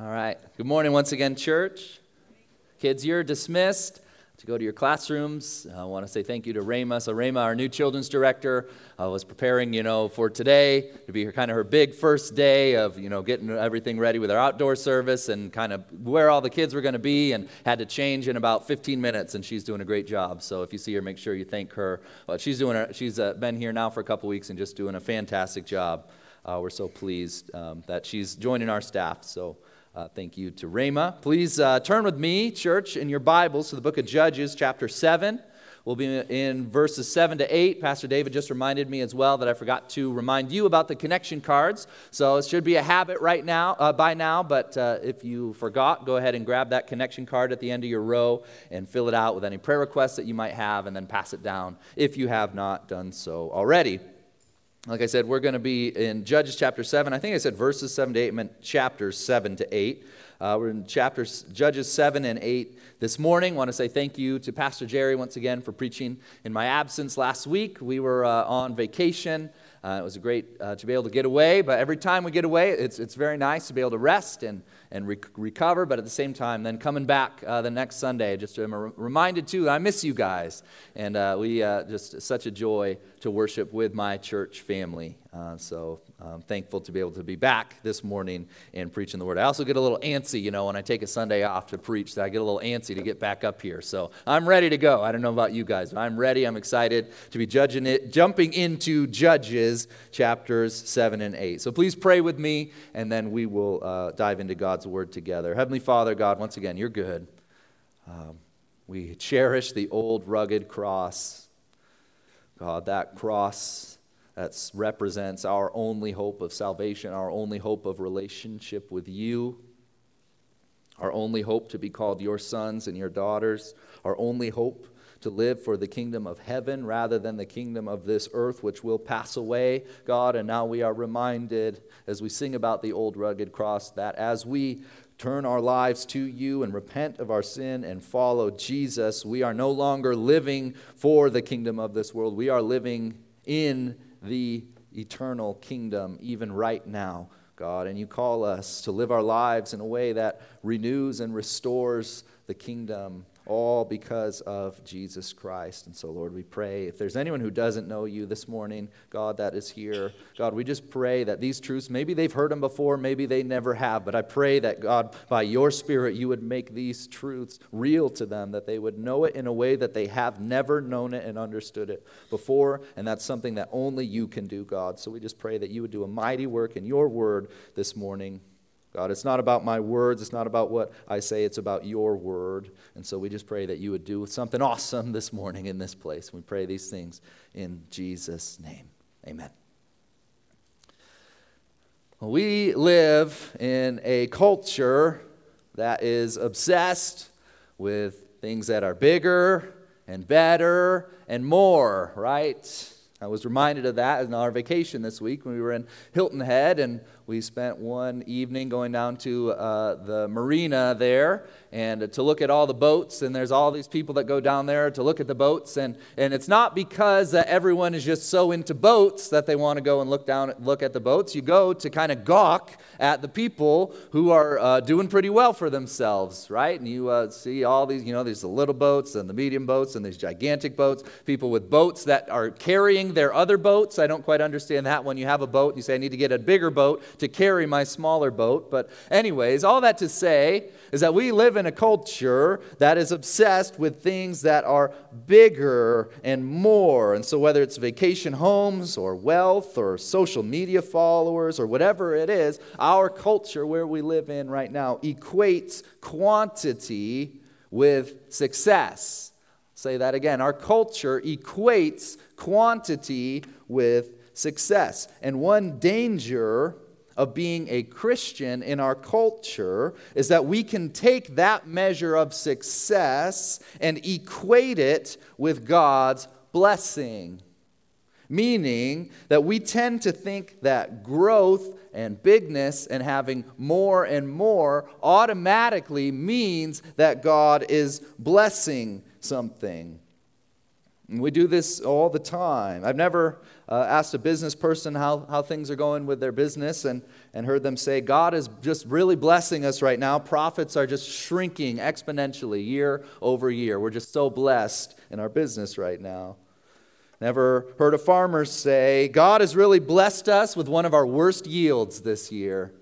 All right. Good morning once again, church. Kids, you're dismissed to go to your classrooms. I want to say thank you to Rama. So, Rama, our new children's director, uh, was preparing, you know, for today to be her, kind of her big first day of, you know, getting everything ready with our outdoor service and kind of where all the kids were going to be and had to change in about 15 minutes. And she's doing a great job. So, if you see her, make sure you thank her. Well, she's doing. A, she's uh, been here now for a couple weeks and just doing a fantastic job. Uh, we're so pleased um, that she's joining our staff. So. Uh, thank you to Rama. Please uh, turn with me, church, in your Bibles to the book of Judges, chapter 7. We'll be in verses 7 to 8. Pastor David just reminded me as well that I forgot to remind you about the connection cards. So it should be a habit right now, uh, by now, but uh, if you forgot, go ahead and grab that connection card at the end of your row and fill it out with any prayer requests that you might have, and then pass it down if you have not done so already. Like I said, we're going to be in Judges chapter 7. I think I said verses 7 to 8, meant chapters 7 to 8. Uh, we're in chapters, Judges 7 and 8 this morning. want to say thank you to Pastor Jerry once again for preaching in my absence last week. We were uh, on vacation. Uh, it was a great uh, to be able to get away, but every time we get away, it's, it's very nice to be able to rest and and rec- recover, but at the same time, then coming back uh, the next Sunday, just am reminded too, I miss you guys. And uh, we uh, just such a joy to worship with my church family. Uh, so I'm thankful to be able to be back this morning and preaching the word. I also get a little antsy, you know, when I take a Sunday off to preach, that I get a little antsy to get back up here. So I'm ready to go. I don't know about you guys, but I'm ready. I'm excited to be judging it, jumping into Judges chapters 7 and 8. So please pray with me, and then we will uh, dive into God's word together. Heavenly Father, God, once again, you're good. Um, we cherish the old rugged cross. God, that cross that represents our only hope of salvation, our only hope of relationship with you, our only hope to be called your sons and your daughters, our only hope to live for the kingdom of heaven rather than the kingdom of this earth, which will pass away, God. And now we are reminded as we sing about the old rugged cross that as we turn our lives to you and repent of our sin and follow Jesus, we are no longer living for the kingdom of this world. We are living in the eternal kingdom, even right now, God. And you call us to live our lives in a way that renews and restores the kingdom all because of Jesus Christ. And so, Lord, we pray if there's anyone who doesn't know you this morning, God, that is here, God, we just pray that these truths, maybe they've heard them before, maybe they never have, but I pray that, God, by your Spirit, you would make these truths real to them, that they would know it in a way that they have never known it and understood it before. And that's something that only you can do, God. So we just pray that you would do a mighty work in your word this morning. God, it's not about my words, it's not about what I say, it's about your word. And so we just pray that you would do something awesome this morning in this place. We pray these things in Jesus' name. Amen. We live in a culture that is obsessed with things that are bigger and better and more, right? I was reminded of that in our vacation this week when we were in Hilton Head and we spent one evening going down to uh, the marina there and to look at all the boats. And there's all these people that go down there to look at the boats. And, and it's not because uh, everyone is just so into boats that they want to go and look down, look at the boats. You go to kind of gawk at the people who are uh, doing pretty well for themselves, right? And you uh, see all these, you know, these the little boats and the medium boats and these gigantic boats. People with boats that are carrying their other boats. I don't quite understand that when you have a boat and you say, I need to get a bigger boat to carry my smaller boat. But, anyways, all that to say is that we live in a culture that is obsessed with things that are bigger and more. And so, whether it's vacation homes or wealth or social media followers or whatever it is, our culture where we live in right now equates quantity with success. Say that again. Our culture equates quantity with success. And one danger of being a Christian in our culture is that we can take that measure of success and equate it with God's blessing. Meaning that we tend to think that growth and bigness and having more and more automatically means that God is blessing something. We do this all the time. I've never uh, asked a business person how, how things are going with their business and, and heard them say, God is just really blessing us right now. Profits are just shrinking exponentially year over year. We're just so blessed in our business right now. Never heard a farmer say, God has really blessed us with one of our worst yields this year.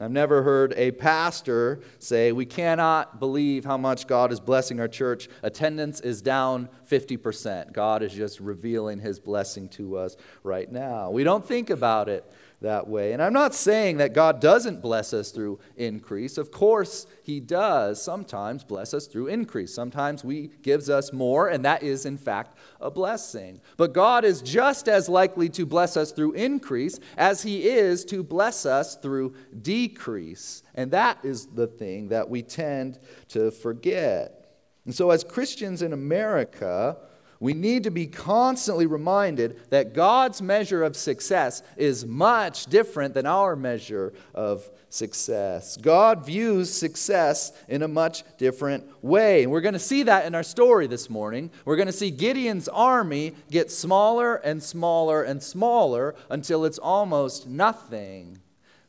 I've never heard a pastor say, We cannot believe how much God is blessing our church. Attendance is down 50%. God is just revealing his blessing to us right now. We don't think about it that way. And I'm not saying that God doesn't bless us through increase. Of course, he does sometimes bless us through increase. Sometimes he gives us more, and that is in fact a blessing. But God is just as likely to bless us through increase as he is to bless us through decrease. And that is the thing that we tend to forget. And so as Christians in America, we need to be constantly reminded that God's measure of success is much different than our measure of success. God views success in a much different way. And we're going to see that in our story this morning. We're going to see Gideon's army get smaller and smaller and smaller until it's almost nothing.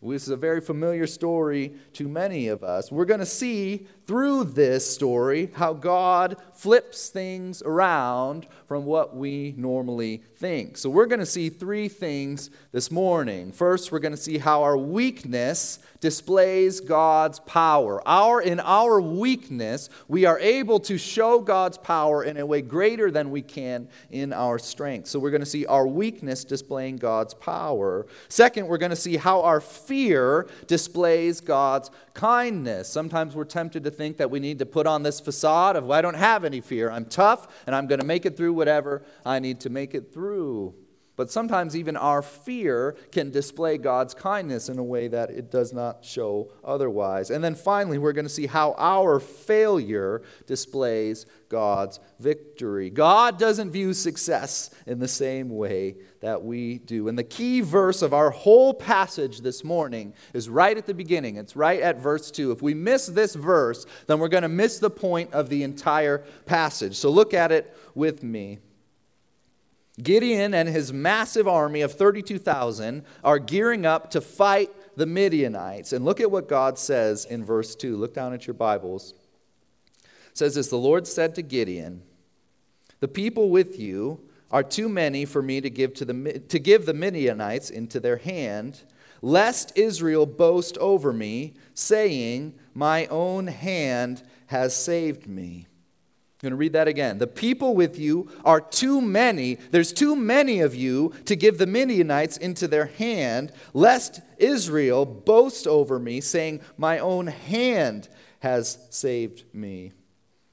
This is a very familiar story to many of us. We're going to see through this story how God flips things around from what we normally think. So, we're going to see three things this morning. First, we're going to see how our weakness displays God's power. Our, in our weakness, we are able to show God's power in a way greater than we can in our strength. So, we're going to see our weakness displaying God's power. Second, we're going to see how our fear displays God's kindness. Sometimes we're tempted to think that we need to put on this facade of, I don't have any fear. I'm tough and I'm going to make it through whatever I need to make it through. But sometimes even our fear can display God's kindness in a way that it does not show otherwise. And then finally, we're going to see how our failure displays God's victory. God doesn't view success in the same way that we do. And the key verse of our whole passage this morning is right at the beginning. It's right at verse 2. If we miss this verse, then we're going to miss the point of the entire passage. So look at it with me. Gideon and his massive army of 32,000 are gearing up to fight the Midianites. And look at what God says in verse 2. Look down at your Bibles. It says this The Lord said to Gideon, The people with you are too many for me to give, to, the, to give the Midianites into their hand, lest Israel boast over me, saying, My own hand has saved me. I'm going to read that again. The people with you are too many. There's too many of you to give the Midianites into their hand, lest Israel boast over me, saying, My own hand has saved me.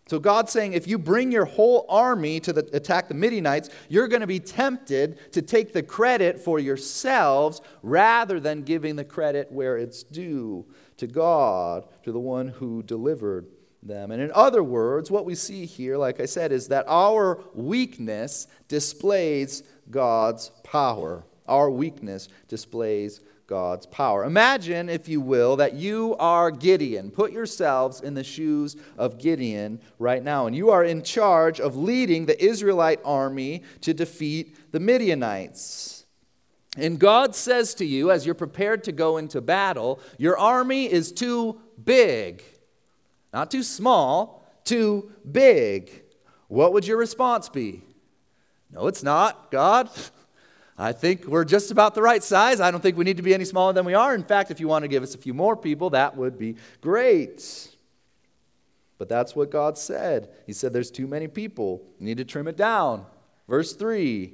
So God's saying, if you bring your whole army to the, attack the Midianites, you're going to be tempted to take the credit for yourselves rather than giving the credit where it's due to God, to the one who delivered them. And in other words, what we see here, like I said, is that our weakness displays God's power. Our weakness displays God's power. Imagine, if you will, that you are Gideon. Put yourselves in the shoes of Gideon right now, and you are in charge of leading the Israelite army to defeat the Midianites. And God says to you, as you're prepared to go into battle, your army is too big. Not too small, too big. What would your response be? No, it's not, God. I think we're just about the right size. I don't think we need to be any smaller than we are. In fact, if you want to give us a few more people, that would be great. But that's what God said. He said there's too many people. You need to trim it down. Verse 3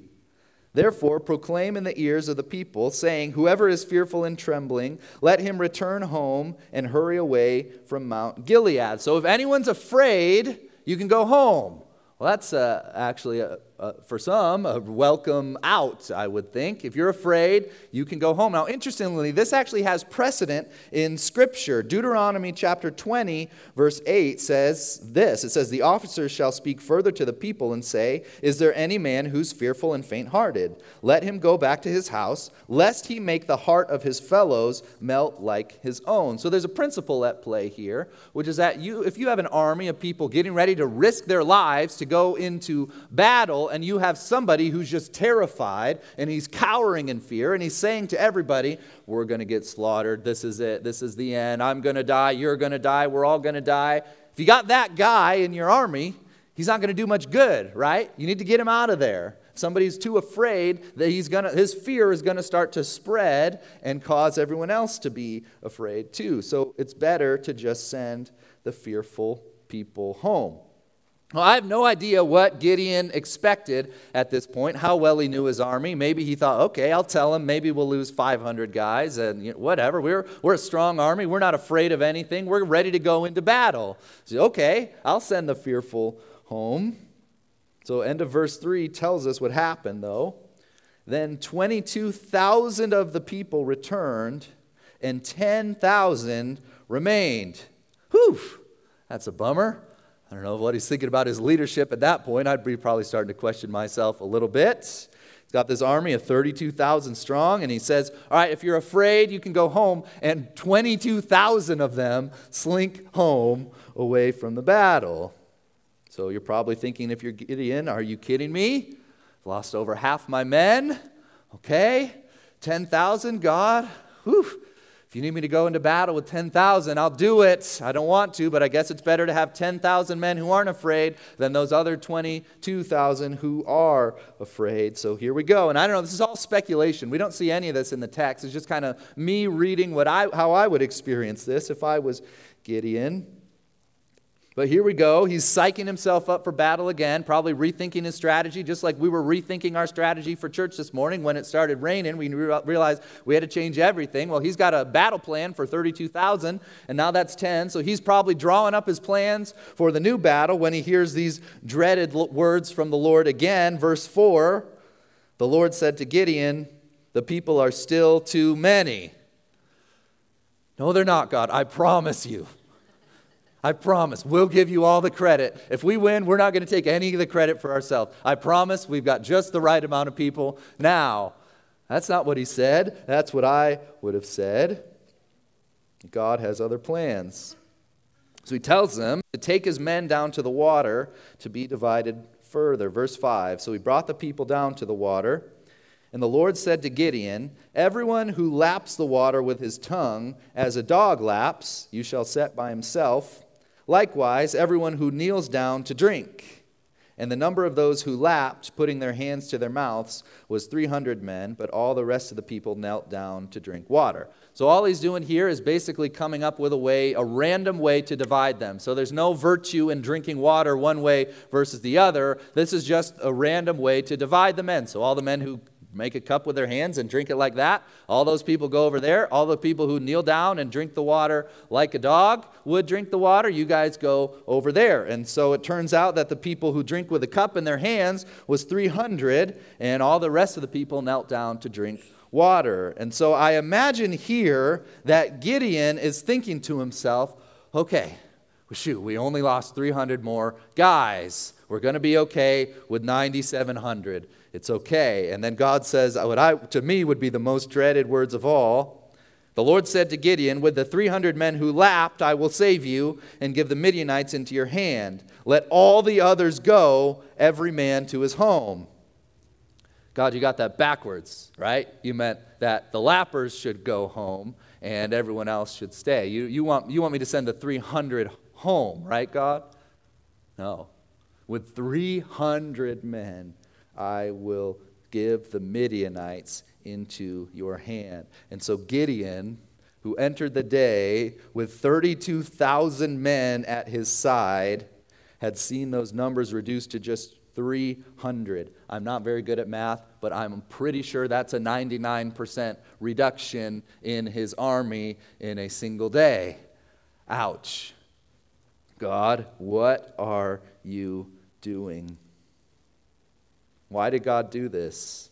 Therefore, proclaim in the ears of the people, saying, Whoever is fearful and trembling, let him return home and hurry away from Mount Gilead. So if anyone's afraid, you can go home. Well, that's uh, actually a, uh, for some, a welcome out, I would think. If you're afraid, you can go home. Now, interestingly, this actually has precedent in Scripture. Deuteronomy chapter 20, verse 8 says this It says, The officers shall speak further to the people and say, Is there any man who's fearful and faint hearted? Let him go back to his house, lest he make the heart of his fellows melt like his own. So there's a principle at play here, which is that you, if you have an army of people getting ready to risk their lives to go into battle, and you have somebody who's just terrified and he's cowering in fear and he's saying to everybody, We're going to get slaughtered. This is it. This is the end. I'm going to die. You're going to die. We're all going to die. If you got that guy in your army, he's not going to do much good, right? You need to get him out of there. Somebody's too afraid that he's gonna, his fear is going to start to spread and cause everyone else to be afraid too. So it's better to just send the fearful people home. Well, I have no idea what Gideon expected at this point, how well he knew his army. Maybe he thought, okay, I'll tell him, maybe we'll lose 500 guys, and you know, whatever. We're, we're a strong army. We're not afraid of anything. We're ready to go into battle. So, okay, I'll send the fearful home. So, end of verse 3 tells us what happened, though. Then 22,000 of the people returned, and 10,000 remained. Whew, that's a bummer. I don't know what he's thinking about his leadership at that point. I'd be probably starting to question myself a little bit. He's got this army of 32,000 strong, and he says, All right, if you're afraid, you can go home. And 22,000 of them slink home away from the battle. So you're probably thinking, if you're Gideon, are you kidding me? I've lost over half my men. Okay, 10,000, God. Whew. If you need me to go into battle with 10,000, I'll do it. I don't want to, but I guess it's better to have 10,000 men who aren't afraid than those other 22,000 who are afraid. So here we go. And I don't know, this is all speculation. We don't see any of this in the text. It's just kind of me reading what I, how I would experience this if I was Gideon. But here we go. He's psyching himself up for battle again, probably rethinking his strategy, just like we were rethinking our strategy for church this morning when it started raining. We realized we had to change everything. Well, he's got a battle plan for 32,000, and now that's 10. So he's probably drawing up his plans for the new battle when he hears these dreaded words from the Lord again. Verse 4 The Lord said to Gideon, The people are still too many. No, they're not, God. I promise you. I promise. We'll give you all the credit. If we win, we're not going to take any of the credit for ourselves. I promise we've got just the right amount of people. Now, that's not what he said. That's what I would have said. God has other plans. So he tells them to take his men down to the water to be divided further. Verse 5 So he brought the people down to the water. And the Lord said to Gideon, Everyone who laps the water with his tongue, as a dog laps, you shall set by himself. Likewise, everyone who kneels down to drink. And the number of those who lapped, putting their hands to their mouths, was 300 men, but all the rest of the people knelt down to drink water. So all he's doing here is basically coming up with a way, a random way to divide them. So there's no virtue in drinking water one way versus the other. This is just a random way to divide the men. So all the men who make a cup with their hands and drink it like that. All those people go over there. All the people who kneel down and drink the water like a dog would drink the water, you guys go over there. And so it turns out that the people who drink with a cup in their hands was 300, and all the rest of the people knelt down to drink water. And so I imagine here that Gideon is thinking to himself, okay, shoot, we only lost 300 more guys. We're going to be okay with 9,700 it's okay. And then God says, what I, to me would be the most dreaded words of all. The Lord said to Gideon, With the 300 men who lapped, I will save you and give the Midianites into your hand. Let all the others go, every man to his home. God, you got that backwards, right? You meant that the lappers should go home and everyone else should stay. You, you, want, you want me to send the 300 home, right, God? No. With 300 men, I will give the Midianites into your hand. And so Gideon, who entered the day with 32,000 men at his side, had seen those numbers reduced to just 300. I'm not very good at math, but I'm pretty sure that's a 99% reduction in his army in a single day. Ouch. God, what are you doing? Why did God do this?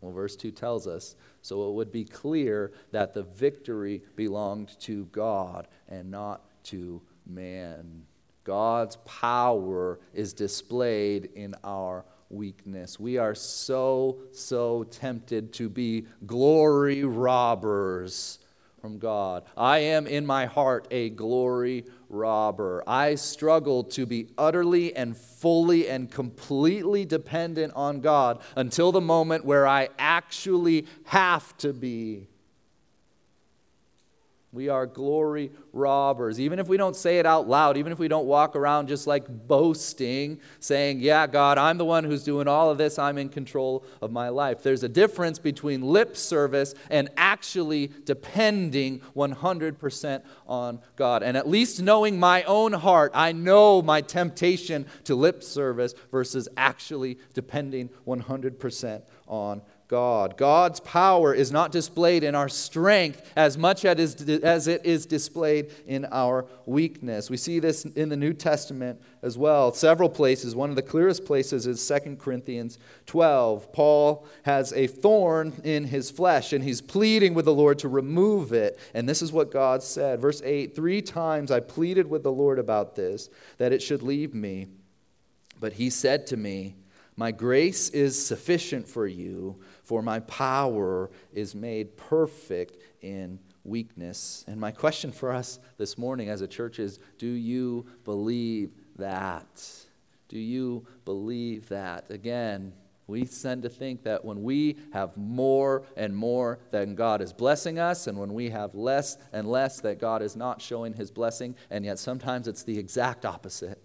Well, verse 2 tells us so it would be clear that the victory belonged to God and not to man. God's power is displayed in our weakness. We are so, so tempted to be glory robbers from God. I am in my heart a glory robber. I struggle to be utterly and fully and completely dependent on God until the moment where I actually have to be. We are glory robbers. Even if we don't say it out loud, even if we don't walk around just like boasting, saying, Yeah, God, I'm the one who's doing all of this, I'm in control of my life. There's a difference between lip service and actually depending 100% on God. And at least knowing my own heart, I know my temptation to lip service versus actually depending 100% on God. God's power is not displayed in our strength as much as it is displayed in our weakness. We see this in the New Testament as well, several places. One of the clearest places is 2 Corinthians 12. Paul has a thorn in his flesh, and he's pleading with the Lord to remove it. And this is what God said. Verse 8 Three times I pleaded with the Lord about this, that it should leave me. But he said to me, My grace is sufficient for you for my power is made perfect in weakness. And my question for us this morning as a church is do you believe that? Do you believe that? Again, we tend to think that when we have more and more, then God is blessing us, and when we have less and less, that God is not showing his blessing, and yet sometimes it's the exact opposite.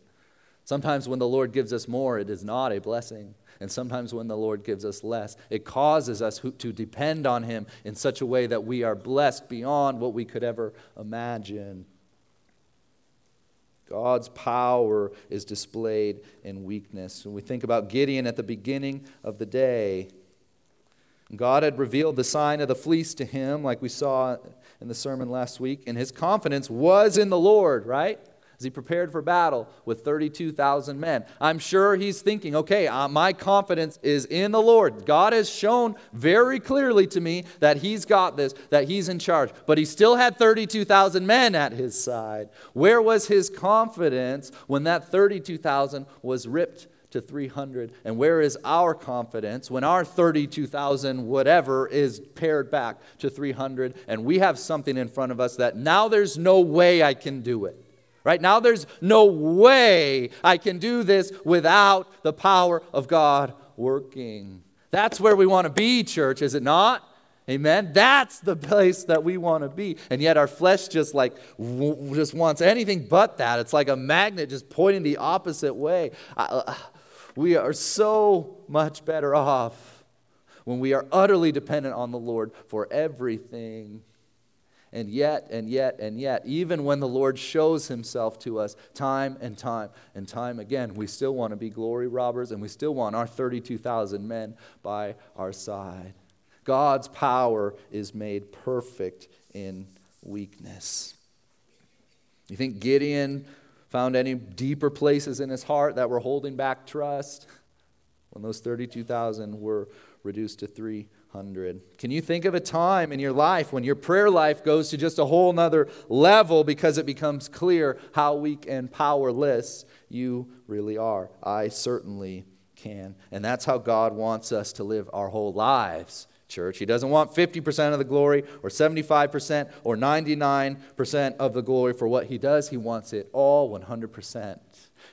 Sometimes when the Lord gives us more, it is not a blessing. And sometimes when the Lord gives us less, it causes us to depend on Him in such a way that we are blessed beyond what we could ever imagine. God's power is displayed in weakness. When we think about Gideon at the beginning of the day, God had revealed the sign of the fleece to him, like we saw in the sermon last week, and his confidence was in the Lord, right? As he prepared for battle with 32,000 men. I'm sure he's thinking, okay, uh, my confidence is in the Lord. God has shown very clearly to me that he's got this, that he's in charge. But he still had 32,000 men at his side. Where was his confidence when that 32,000 was ripped? to 300. And where is our confidence when our 32,000 whatever is pared back to 300 and we have something in front of us that now there's no way I can do it? Right now, there's no way I can do this without the power of God working. That's where we want to be, church, is it not? Amen. That's the place that we want to be. And yet our flesh just like just wants anything but that. It's like a magnet just pointing the opposite way. Uh, we are so much better off when we are utterly dependent on the Lord for everything. And yet, and yet, and yet, even when the Lord shows himself to us time and time and time again, we still want to be glory robbers and we still want our 32,000 men by our side. God's power is made perfect in weakness. You think Gideon found any deeper places in his heart that were holding back trust? When those 32,000 were reduced to three 100. Can you think of a time in your life when your prayer life goes to just a whole nother level because it becomes clear how weak and powerless you really are? I certainly can. And that's how God wants us to live our whole lives, church. He doesn't want 50% of the glory or 75% or 99% of the glory for what He does. He wants it all 100%.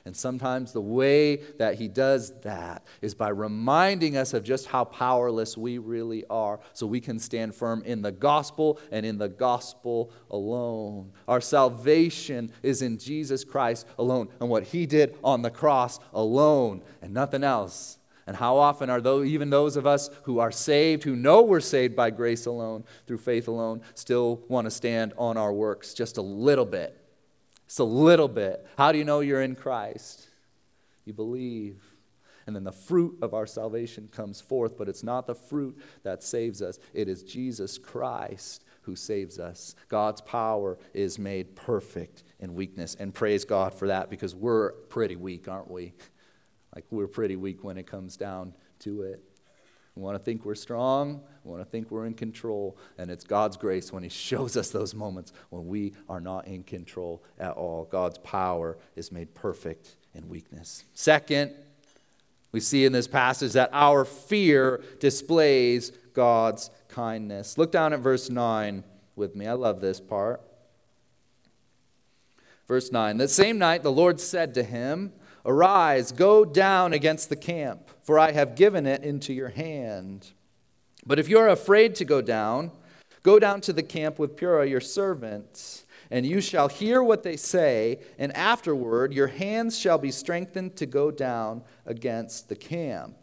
And sometimes the way that he does that is by reminding us of just how powerless we really are so we can stand firm in the gospel and in the gospel alone. Our salvation is in Jesus Christ alone and what he did on the cross alone and nothing else. And how often are those, even those of us who are saved, who know we're saved by grace alone, through faith alone, still want to stand on our works just a little bit? Just a little bit. How do you know you're in Christ? You believe. And then the fruit of our salvation comes forth, but it's not the fruit that saves us. It is Jesus Christ who saves us. God's power is made perfect in weakness. And praise God for that because we're pretty weak, aren't we? Like we're pretty weak when it comes down to it. We want to think we're strong. We want to think we're in control. And it's God's grace when He shows us those moments when we are not in control at all. God's power is made perfect in weakness. Second, we see in this passage that our fear displays God's kindness. Look down at verse 9 with me. I love this part. Verse 9 The same night the Lord said to him, Arise, go down against the camp, for I have given it into your hand. But if you are afraid to go down, go down to the camp with Purah your servant, and you shall hear what they say, and afterward your hands shall be strengthened to go down against the camp.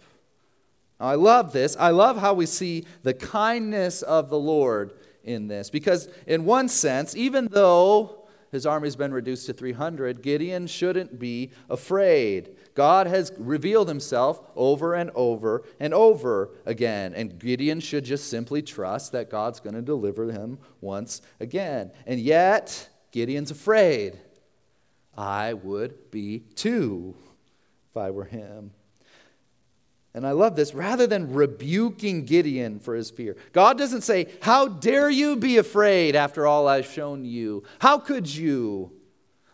Now, I love this. I love how we see the kindness of the Lord in this, because in one sense, even though his army's been reduced to 300, Gideon shouldn't be afraid. God has revealed himself over and over and over again. And Gideon should just simply trust that God's going to deliver him once again. And yet, Gideon's afraid. I would be too if I were him. And I love this. Rather than rebuking Gideon for his fear, God doesn't say, How dare you be afraid after all I've shown you? How could you?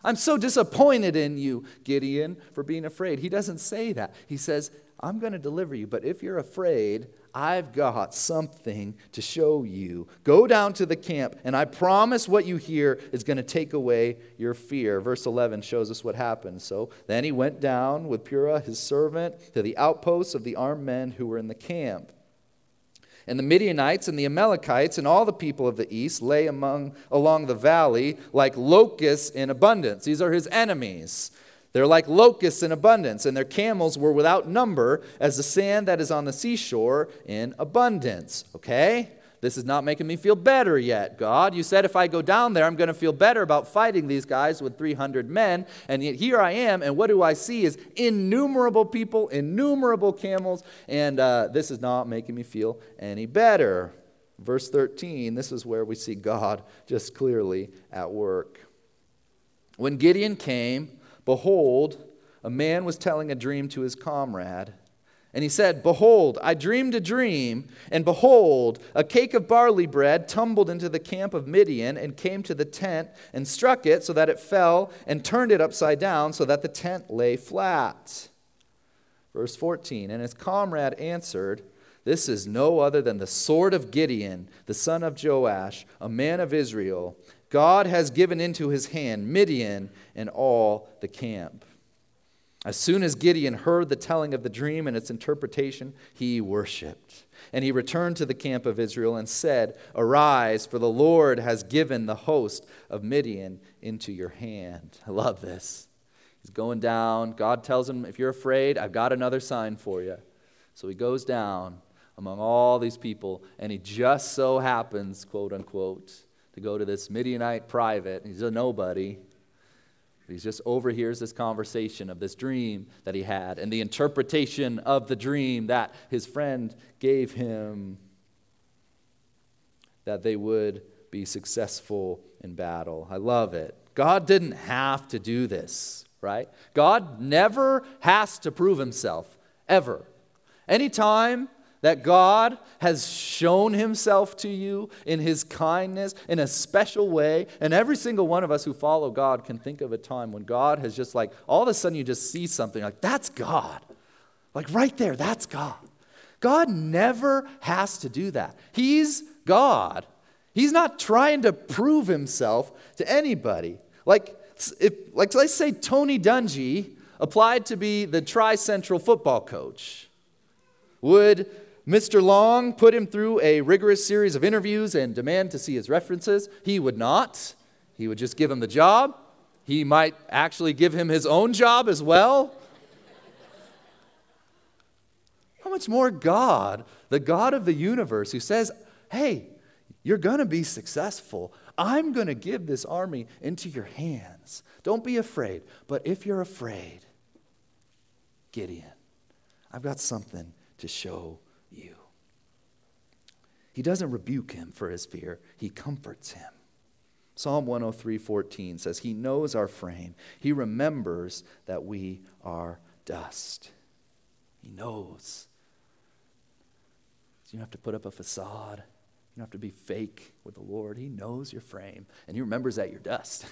I'm so disappointed in you, Gideon, for being afraid. He doesn't say that. He says, I'm going to deliver you, but if you're afraid, I've got something to show you. Go down to the camp, and I promise what you hear is going to take away your fear. Verse 11 shows us what happened. So then he went down with Purah, his servant, to the outposts of the armed men who were in the camp. And the Midianites and the Amalekites and all the people of the east lay among, along the valley like locusts in abundance. These are his enemies. They're like locusts in abundance, and their camels were without number as the sand that is on the seashore in abundance. Okay? This is not making me feel better yet, God. You said if I go down there, I'm going to feel better about fighting these guys with 300 men. And yet here I am, and what do I see is innumerable people, innumerable camels, and uh, this is not making me feel any better. Verse 13, this is where we see God just clearly at work. When Gideon came, Behold, a man was telling a dream to his comrade. And he said, Behold, I dreamed a dream, and behold, a cake of barley bread tumbled into the camp of Midian and came to the tent and struck it so that it fell and turned it upside down so that the tent lay flat. Verse 14 And his comrade answered, This is no other than the sword of Gideon, the son of Joash, a man of Israel. God has given into his hand Midian and all the camp. As soon as Gideon heard the telling of the dream and its interpretation, he worshiped. And he returned to the camp of Israel and said, Arise, for the Lord has given the host of Midian into your hand. I love this. He's going down. God tells him, If you're afraid, I've got another sign for you. So he goes down among all these people, and he just so happens, quote unquote, to go to this Midianite private. He's a nobody. He just overhears this conversation of this dream that he had and the interpretation of the dream that his friend gave him that they would be successful in battle. I love it. God didn't have to do this, right? God never has to prove himself, ever. Anytime that God has shown himself to you in his kindness in a special way. And every single one of us who follow God can think of a time when God has just like, all of a sudden you just see something like, that's God. Like right there, that's God. God never has to do that. He's God. He's not trying to prove himself to anybody. Like, if, like let's say Tony Dungy applied to be the Tri Central football coach. Would Mr. Long put him through a rigorous series of interviews and demand to see his references. He would not. He would just give him the job. He might actually give him his own job as well. How much more God, the God of the universe, who says, Hey, you're going to be successful. I'm going to give this army into your hands. Don't be afraid. But if you're afraid, Gideon, I've got something to show. He doesn't rebuke him for his fear, he comforts him. Psalm 103:14 says he knows our frame. He remembers that we are dust. He knows You don't have to put up a facade. You don't have to be fake with the Lord. He knows your frame, and He remembers that you're dust.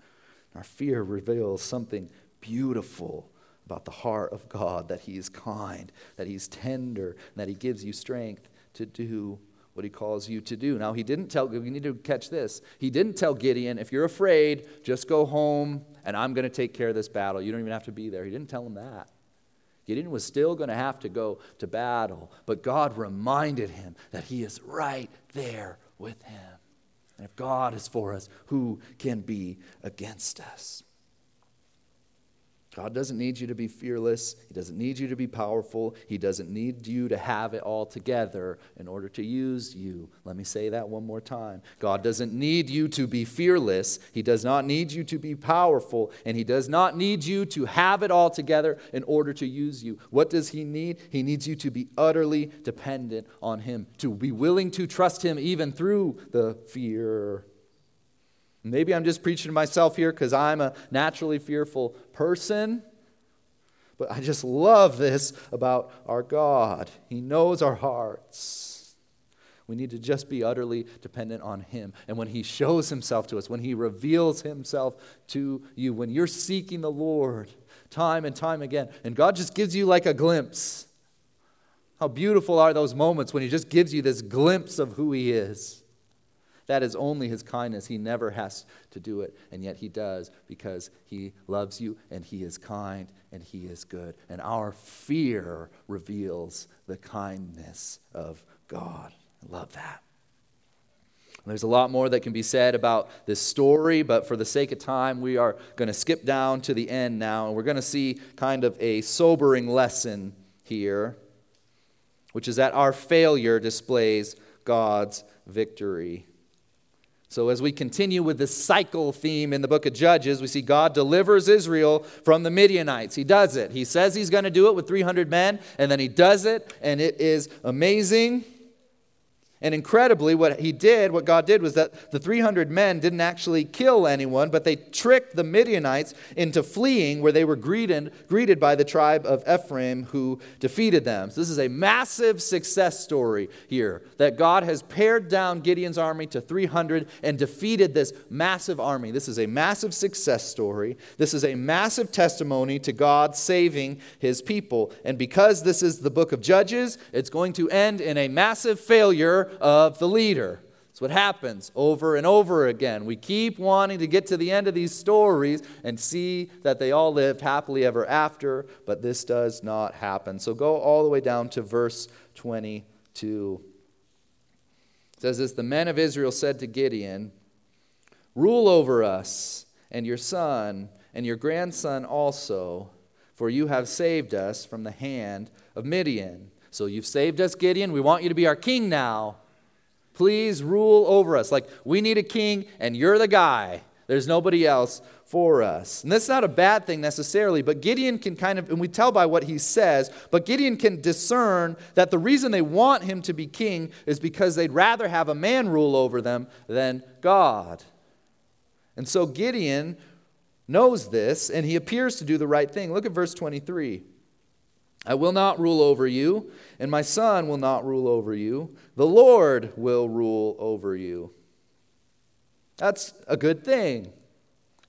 Our fear reveals something beautiful about the heart of God that He is kind, that He's tender, and that He gives you strength to do what He calls you to do. Now, He didn't tell, you need to catch this. He didn't tell Gideon, if you're afraid, just go home and I'm going to take care of this battle. You don't even have to be there. He didn't tell him that. Gideon was still going to have to go to battle, but God reminded him that He is right there with him. And if God is for us, who can be against us? God doesn't need you to be fearless. He doesn't need you to be powerful. He doesn't need you to have it all together in order to use you. Let me say that one more time. God doesn't need you to be fearless. He does not need you to be powerful. And He does not need you to have it all together in order to use you. What does He need? He needs you to be utterly dependent on Him, to be willing to trust Him even through the fear Maybe I'm just preaching to myself here because I'm a naturally fearful person. But I just love this about our God. He knows our hearts. We need to just be utterly dependent on Him. And when He shows Himself to us, when He reveals Himself to you, when you're seeking the Lord time and time again, and God just gives you like a glimpse. How beautiful are those moments when He just gives you this glimpse of who He is. That is only his kindness. He never has to do it, and yet he does because he loves you and he is kind and he is good. And our fear reveals the kindness of God. I love that. There's a lot more that can be said about this story, but for the sake of time, we are going to skip down to the end now, and we're going to see kind of a sobering lesson here, which is that our failure displays God's victory. So, as we continue with this cycle theme in the book of Judges, we see God delivers Israel from the Midianites. He does it. He says he's going to do it with 300 men, and then he does it, and it is amazing. And incredibly, what he did, what God did, was that the 300 men didn't actually kill anyone, but they tricked the Midianites into fleeing where they were greeted, greeted by the tribe of Ephraim who defeated them. So, this is a massive success story here that God has pared down Gideon's army to 300 and defeated this massive army. This is a massive success story. This is a massive testimony to God saving his people. And because this is the book of Judges, it's going to end in a massive failure of the leader. That's what happens over and over again. We keep wanting to get to the end of these stories and see that they all lived happily ever after, but this does not happen. So go all the way down to verse 22. It says this The men of Israel said to Gideon, Rule over us, and your son, and your grandson also, for you have saved us from the hand of Midian. So you've saved us, Gideon. We want you to be our king now. Please rule over us. Like, we need a king, and you're the guy. There's nobody else for us. And that's not a bad thing necessarily, but Gideon can kind of, and we tell by what he says, but Gideon can discern that the reason they want him to be king is because they'd rather have a man rule over them than God. And so Gideon knows this, and he appears to do the right thing. Look at verse 23. I will not rule over you, and my son will not rule over you. The Lord will rule over you. That's a good thing. He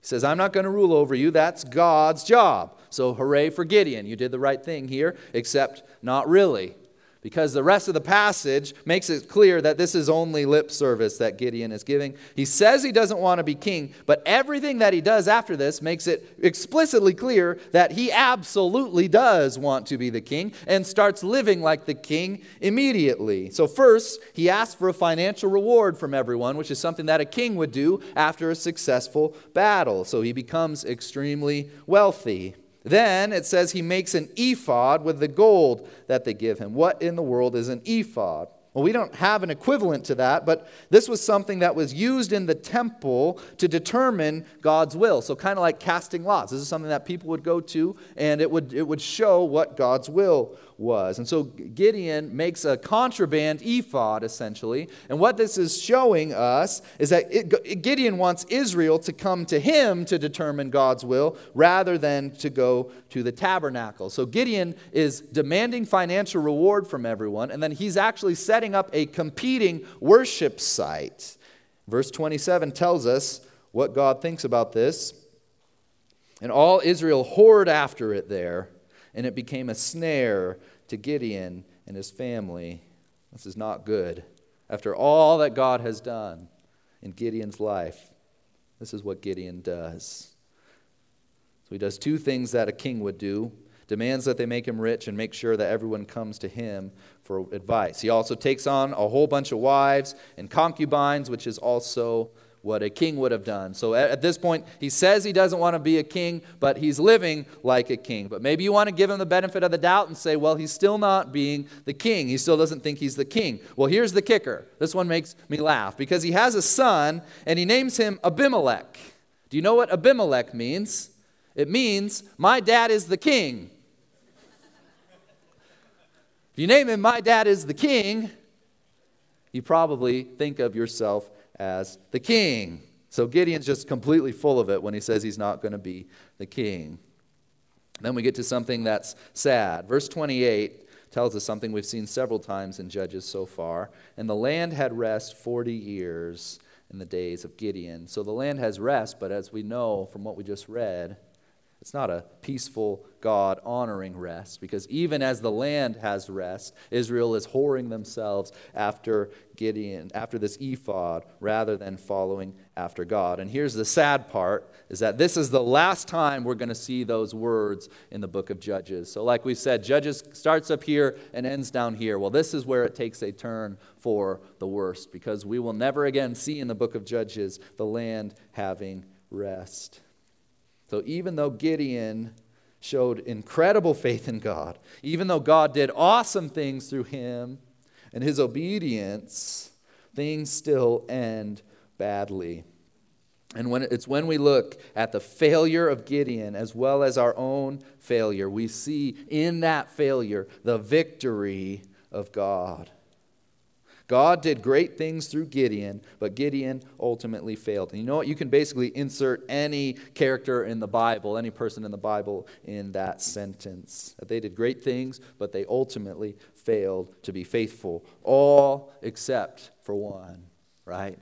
says, I'm not going to rule over you. That's God's job. So, hooray for Gideon. You did the right thing here, except not really because the rest of the passage makes it clear that this is only lip service that Gideon is giving. He says he doesn't want to be king, but everything that he does after this makes it explicitly clear that he absolutely does want to be the king and starts living like the king immediately. So, first, he asks for a financial reward from everyone, which is something that a king would do after a successful battle. So, he becomes extremely wealthy. Then it says he makes an ephod with the gold that they give him. What in the world is an ephod? Well, we don't have an equivalent to that, but this was something that was used in the temple to determine God's will. So, kind of like casting lots. This is something that people would go to, and it would, it would show what God's will was. And so Gideon makes a contraband ephod, essentially. And what this is showing us is that it, Gideon wants Israel to come to him to determine God's will rather than to go to the tabernacle. So Gideon is demanding financial reward from everyone, and then he's actually setting up a competing worship site. Verse 27 tells us what God thinks about this. And all Israel whored after it there, and it became a snare to Gideon and his family. This is not good. After all that God has done in Gideon's life, this is what Gideon does. So he does two things that a king would do demands that they make him rich and make sure that everyone comes to him for advice. He also takes on a whole bunch of wives and concubines, which is also what a king would have done. So at, this point, he says he doesn't want to be a king, but he's living like a king. But maybe you want to give him the benefit of the doubt and say, well, he's still not being the king. He still doesn't think he's the king. Well, here's the kicker. This one makes me laugh because he has a son and he names him Abimelech. Do you know what Abimelech means? It means, my dad is the king. if you name him, my dad is the king, you probably think of yourself as the king. So Gideon's just completely full of it when he says he's not going to be the king. Then we get to something that's sad. Verse 28 tells us something we've seen several times in Judges so far. And the land had rest 40 years in the days of Gideon. So the land has rest, but as we know from what we just read, it's not a peaceful, God honoring rest because even as the land has rest, Israel is whoring themselves after Gideon, after this ephod, rather than following after God. And here's the sad part is that this is the last time we're going to see those words in the book of Judges. So, like we said, Judges starts up here and ends down here. Well, this is where it takes a turn for the worst because we will never again see in the book of Judges the land having rest. So even though Gideon showed incredible faith in God, even though God did awesome things through him and his obedience, things still end badly. And when it's when we look at the failure of Gideon as well as our own failure, we see in that failure the victory of God. God did great things through Gideon, but Gideon ultimately failed. And you know what? You can basically insert any character in the Bible, any person in the Bible, in that sentence. That they did great things, but they ultimately failed to be faithful. All except for one, right?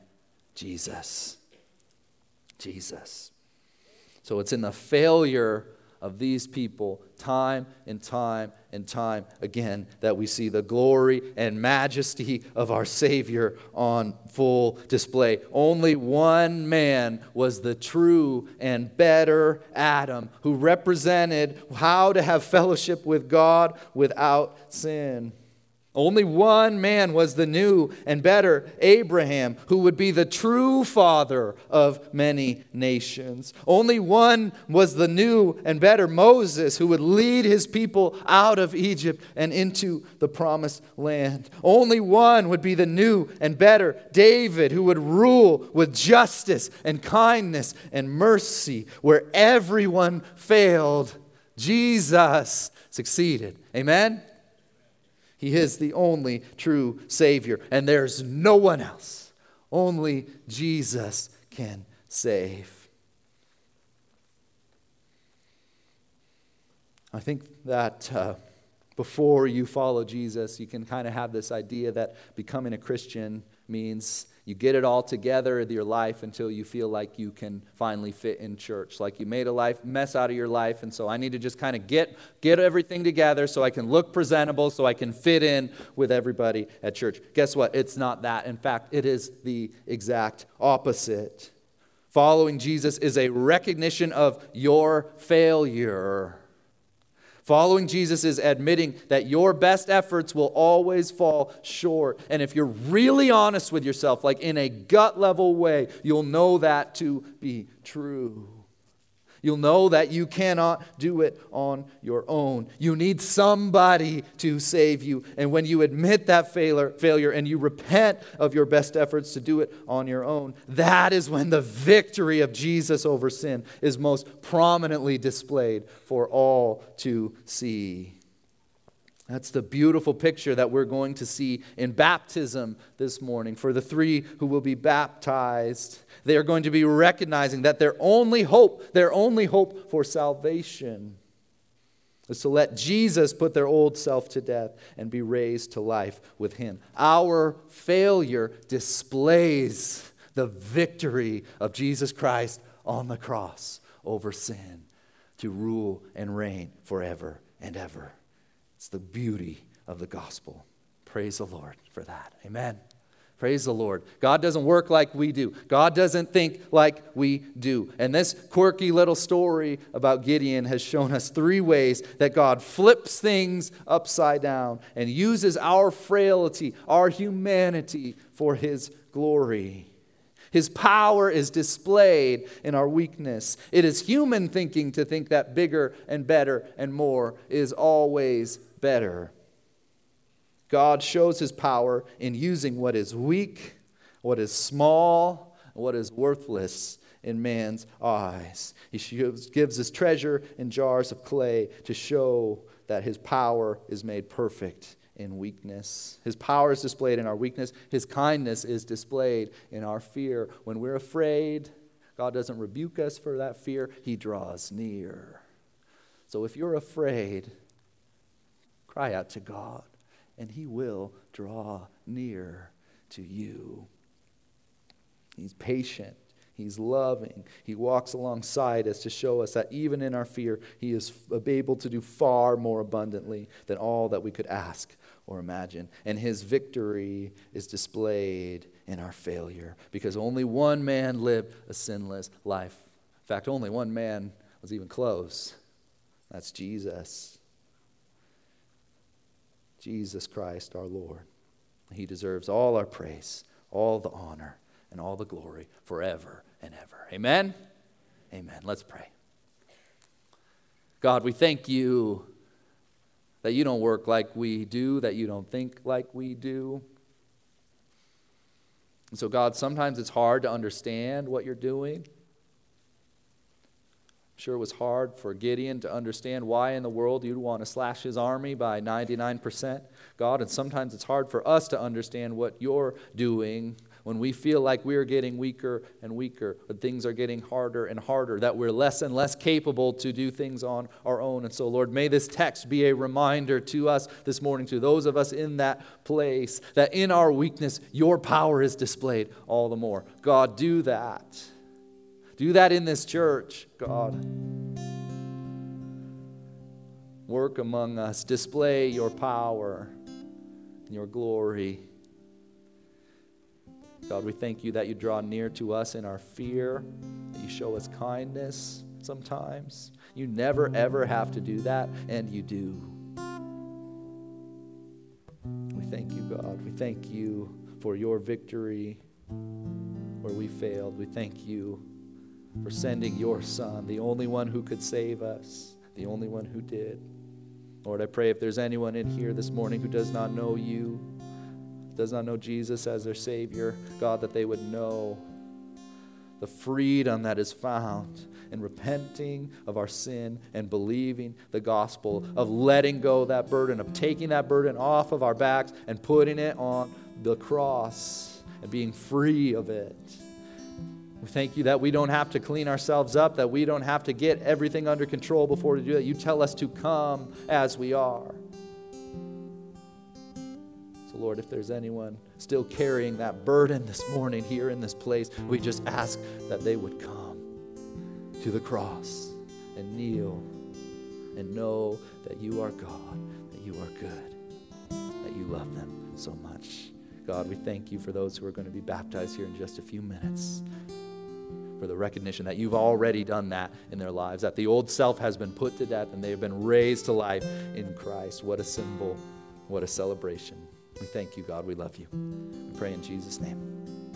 Jesus. Jesus. So it's in the failure of these people time and time and time again that we see the glory and majesty of our Savior on full display. Only one man was the true and better Adam who represented how to have fellowship with God without sin. Only one man was the new and better Abraham, who would be the true father of many nations. Only one was the new and better Moses, who would lead his people out of Egypt and into the promised land. Only one would be the new and better David, who would rule with justice and kindness and mercy where everyone failed. Jesus succeeded. Amen? He is the only true Savior, and there's no one else. Only Jesus can save. I think that uh, before you follow Jesus, you can kind of have this idea that becoming a Christian means you get it all together in your life until you feel like you can finally fit in church. Like you made a life mess out of your life, and so I need to just kind of get get everything together so I can look presentable, so I can fit in with everybody at church. Guess what? It's not that. In fact, it is the exact opposite. Following Jesus is a recognition of your failure. Following Jesus is admitting that your best efforts will always fall short. And if you're really honest with yourself, like in a gut level way, you'll know that to be true. You'll know that you cannot do it on your own. You need somebody to save you. And when you admit that failure, failure and you repent of your best efforts to do it on your own, that is when the victory of Jesus over sin is most prominently displayed for all to see. That's the beautiful picture that we're going to see in baptism this morning. For the three who will be baptized, they are going to be recognizing that their only hope, their only hope for salvation, is to let Jesus put their old self to death and be raised to life with Him. Our failure displays the victory of Jesus Christ on the cross over sin to rule and reign forever and ever. It's the beauty of the gospel. Praise the Lord for that. Amen. Praise the Lord. God doesn't work like we do. God doesn't think like we do. And this quirky little story about Gideon has shown us three ways that God flips things upside down and uses our frailty, our humanity for his glory. His power is displayed in our weakness. It is human thinking to think that bigger and better and more is always better. God shows his power in using what is weak, what is small, what is worthless in man's eyes. He gives his treasure in jars of clay to show that his power is made perfect in weakness. His power is displayed in our weakness. His kindness is displayed in our fear. When we're afraid, God doesn't rebuke us for that fear, He draws near. So if you're afraid, cry out to God, and He will draw near to you. He's patient. He's loving. He walks alongside us to show us that even in our fear, He is able to do far more abundantly than all that we could ask or imagine. And His victory is displayed in our failure because only one man lived a sinless life. In fact, only one man was even close. That's Jesus. Jesus Christ our Lord. He deserves all our praise, all the honor, and all the glory forever and ever. Amen? Amen. Let's pray. God, we thank you that you don't work like we do, that you don't think like we do. And so, God, sometimes it's hard to understand what you're doing. I'm sure it was hard for Gideon to understand why in the world you'd want to slash his army by 99%, God. And sometimes it's hard for us to understand what you're doing when we feel like we're getting weaker and weaker, when things are getting harder and harder, that we're less and less capable to do things on our own. And so, Lord, may this text be a reminder to us this morning, to those of us in that place, that in our weakness, your power is displayed all the more. God, do that. Do that in this church, God. Work among us, display your power and your glory. God, we thank you that you draw near to us in our fear, that you show us kindness sometimes. You never, ever have to do that, and you do. We thank you, God. We thank you for your victory where we failed. We thank you for sending your Son, the only one who could save us, the only one who did. Lord, I pray if there's anyone in here this morning who does not know you, does not know Jesus as their Savior, God, that they would know the freedom that is found in repenting of our sin and believing the gospel, of letting go that burden, of taking that burden off of our backs and putting it on the cross and being free of it. We thank you that we don't have to clean ourselves up, that we don't have to get everything under control before we do that. You tell us to come as we are. Lord, if there's anyone still carrying that burden this morning here in this place, we just ask that they would come to the cross and kneel and know that you are God, that you are good, that you love them so much. God, we thank you for those who are going to be baptized here in just a few minutes. For the recognition that you've already done that in their lives, that the old self has been put to death and they have been raised to life in Christ. What a symbol, what a celebration. We thank you, God. We love you. We pray in Jesus' name.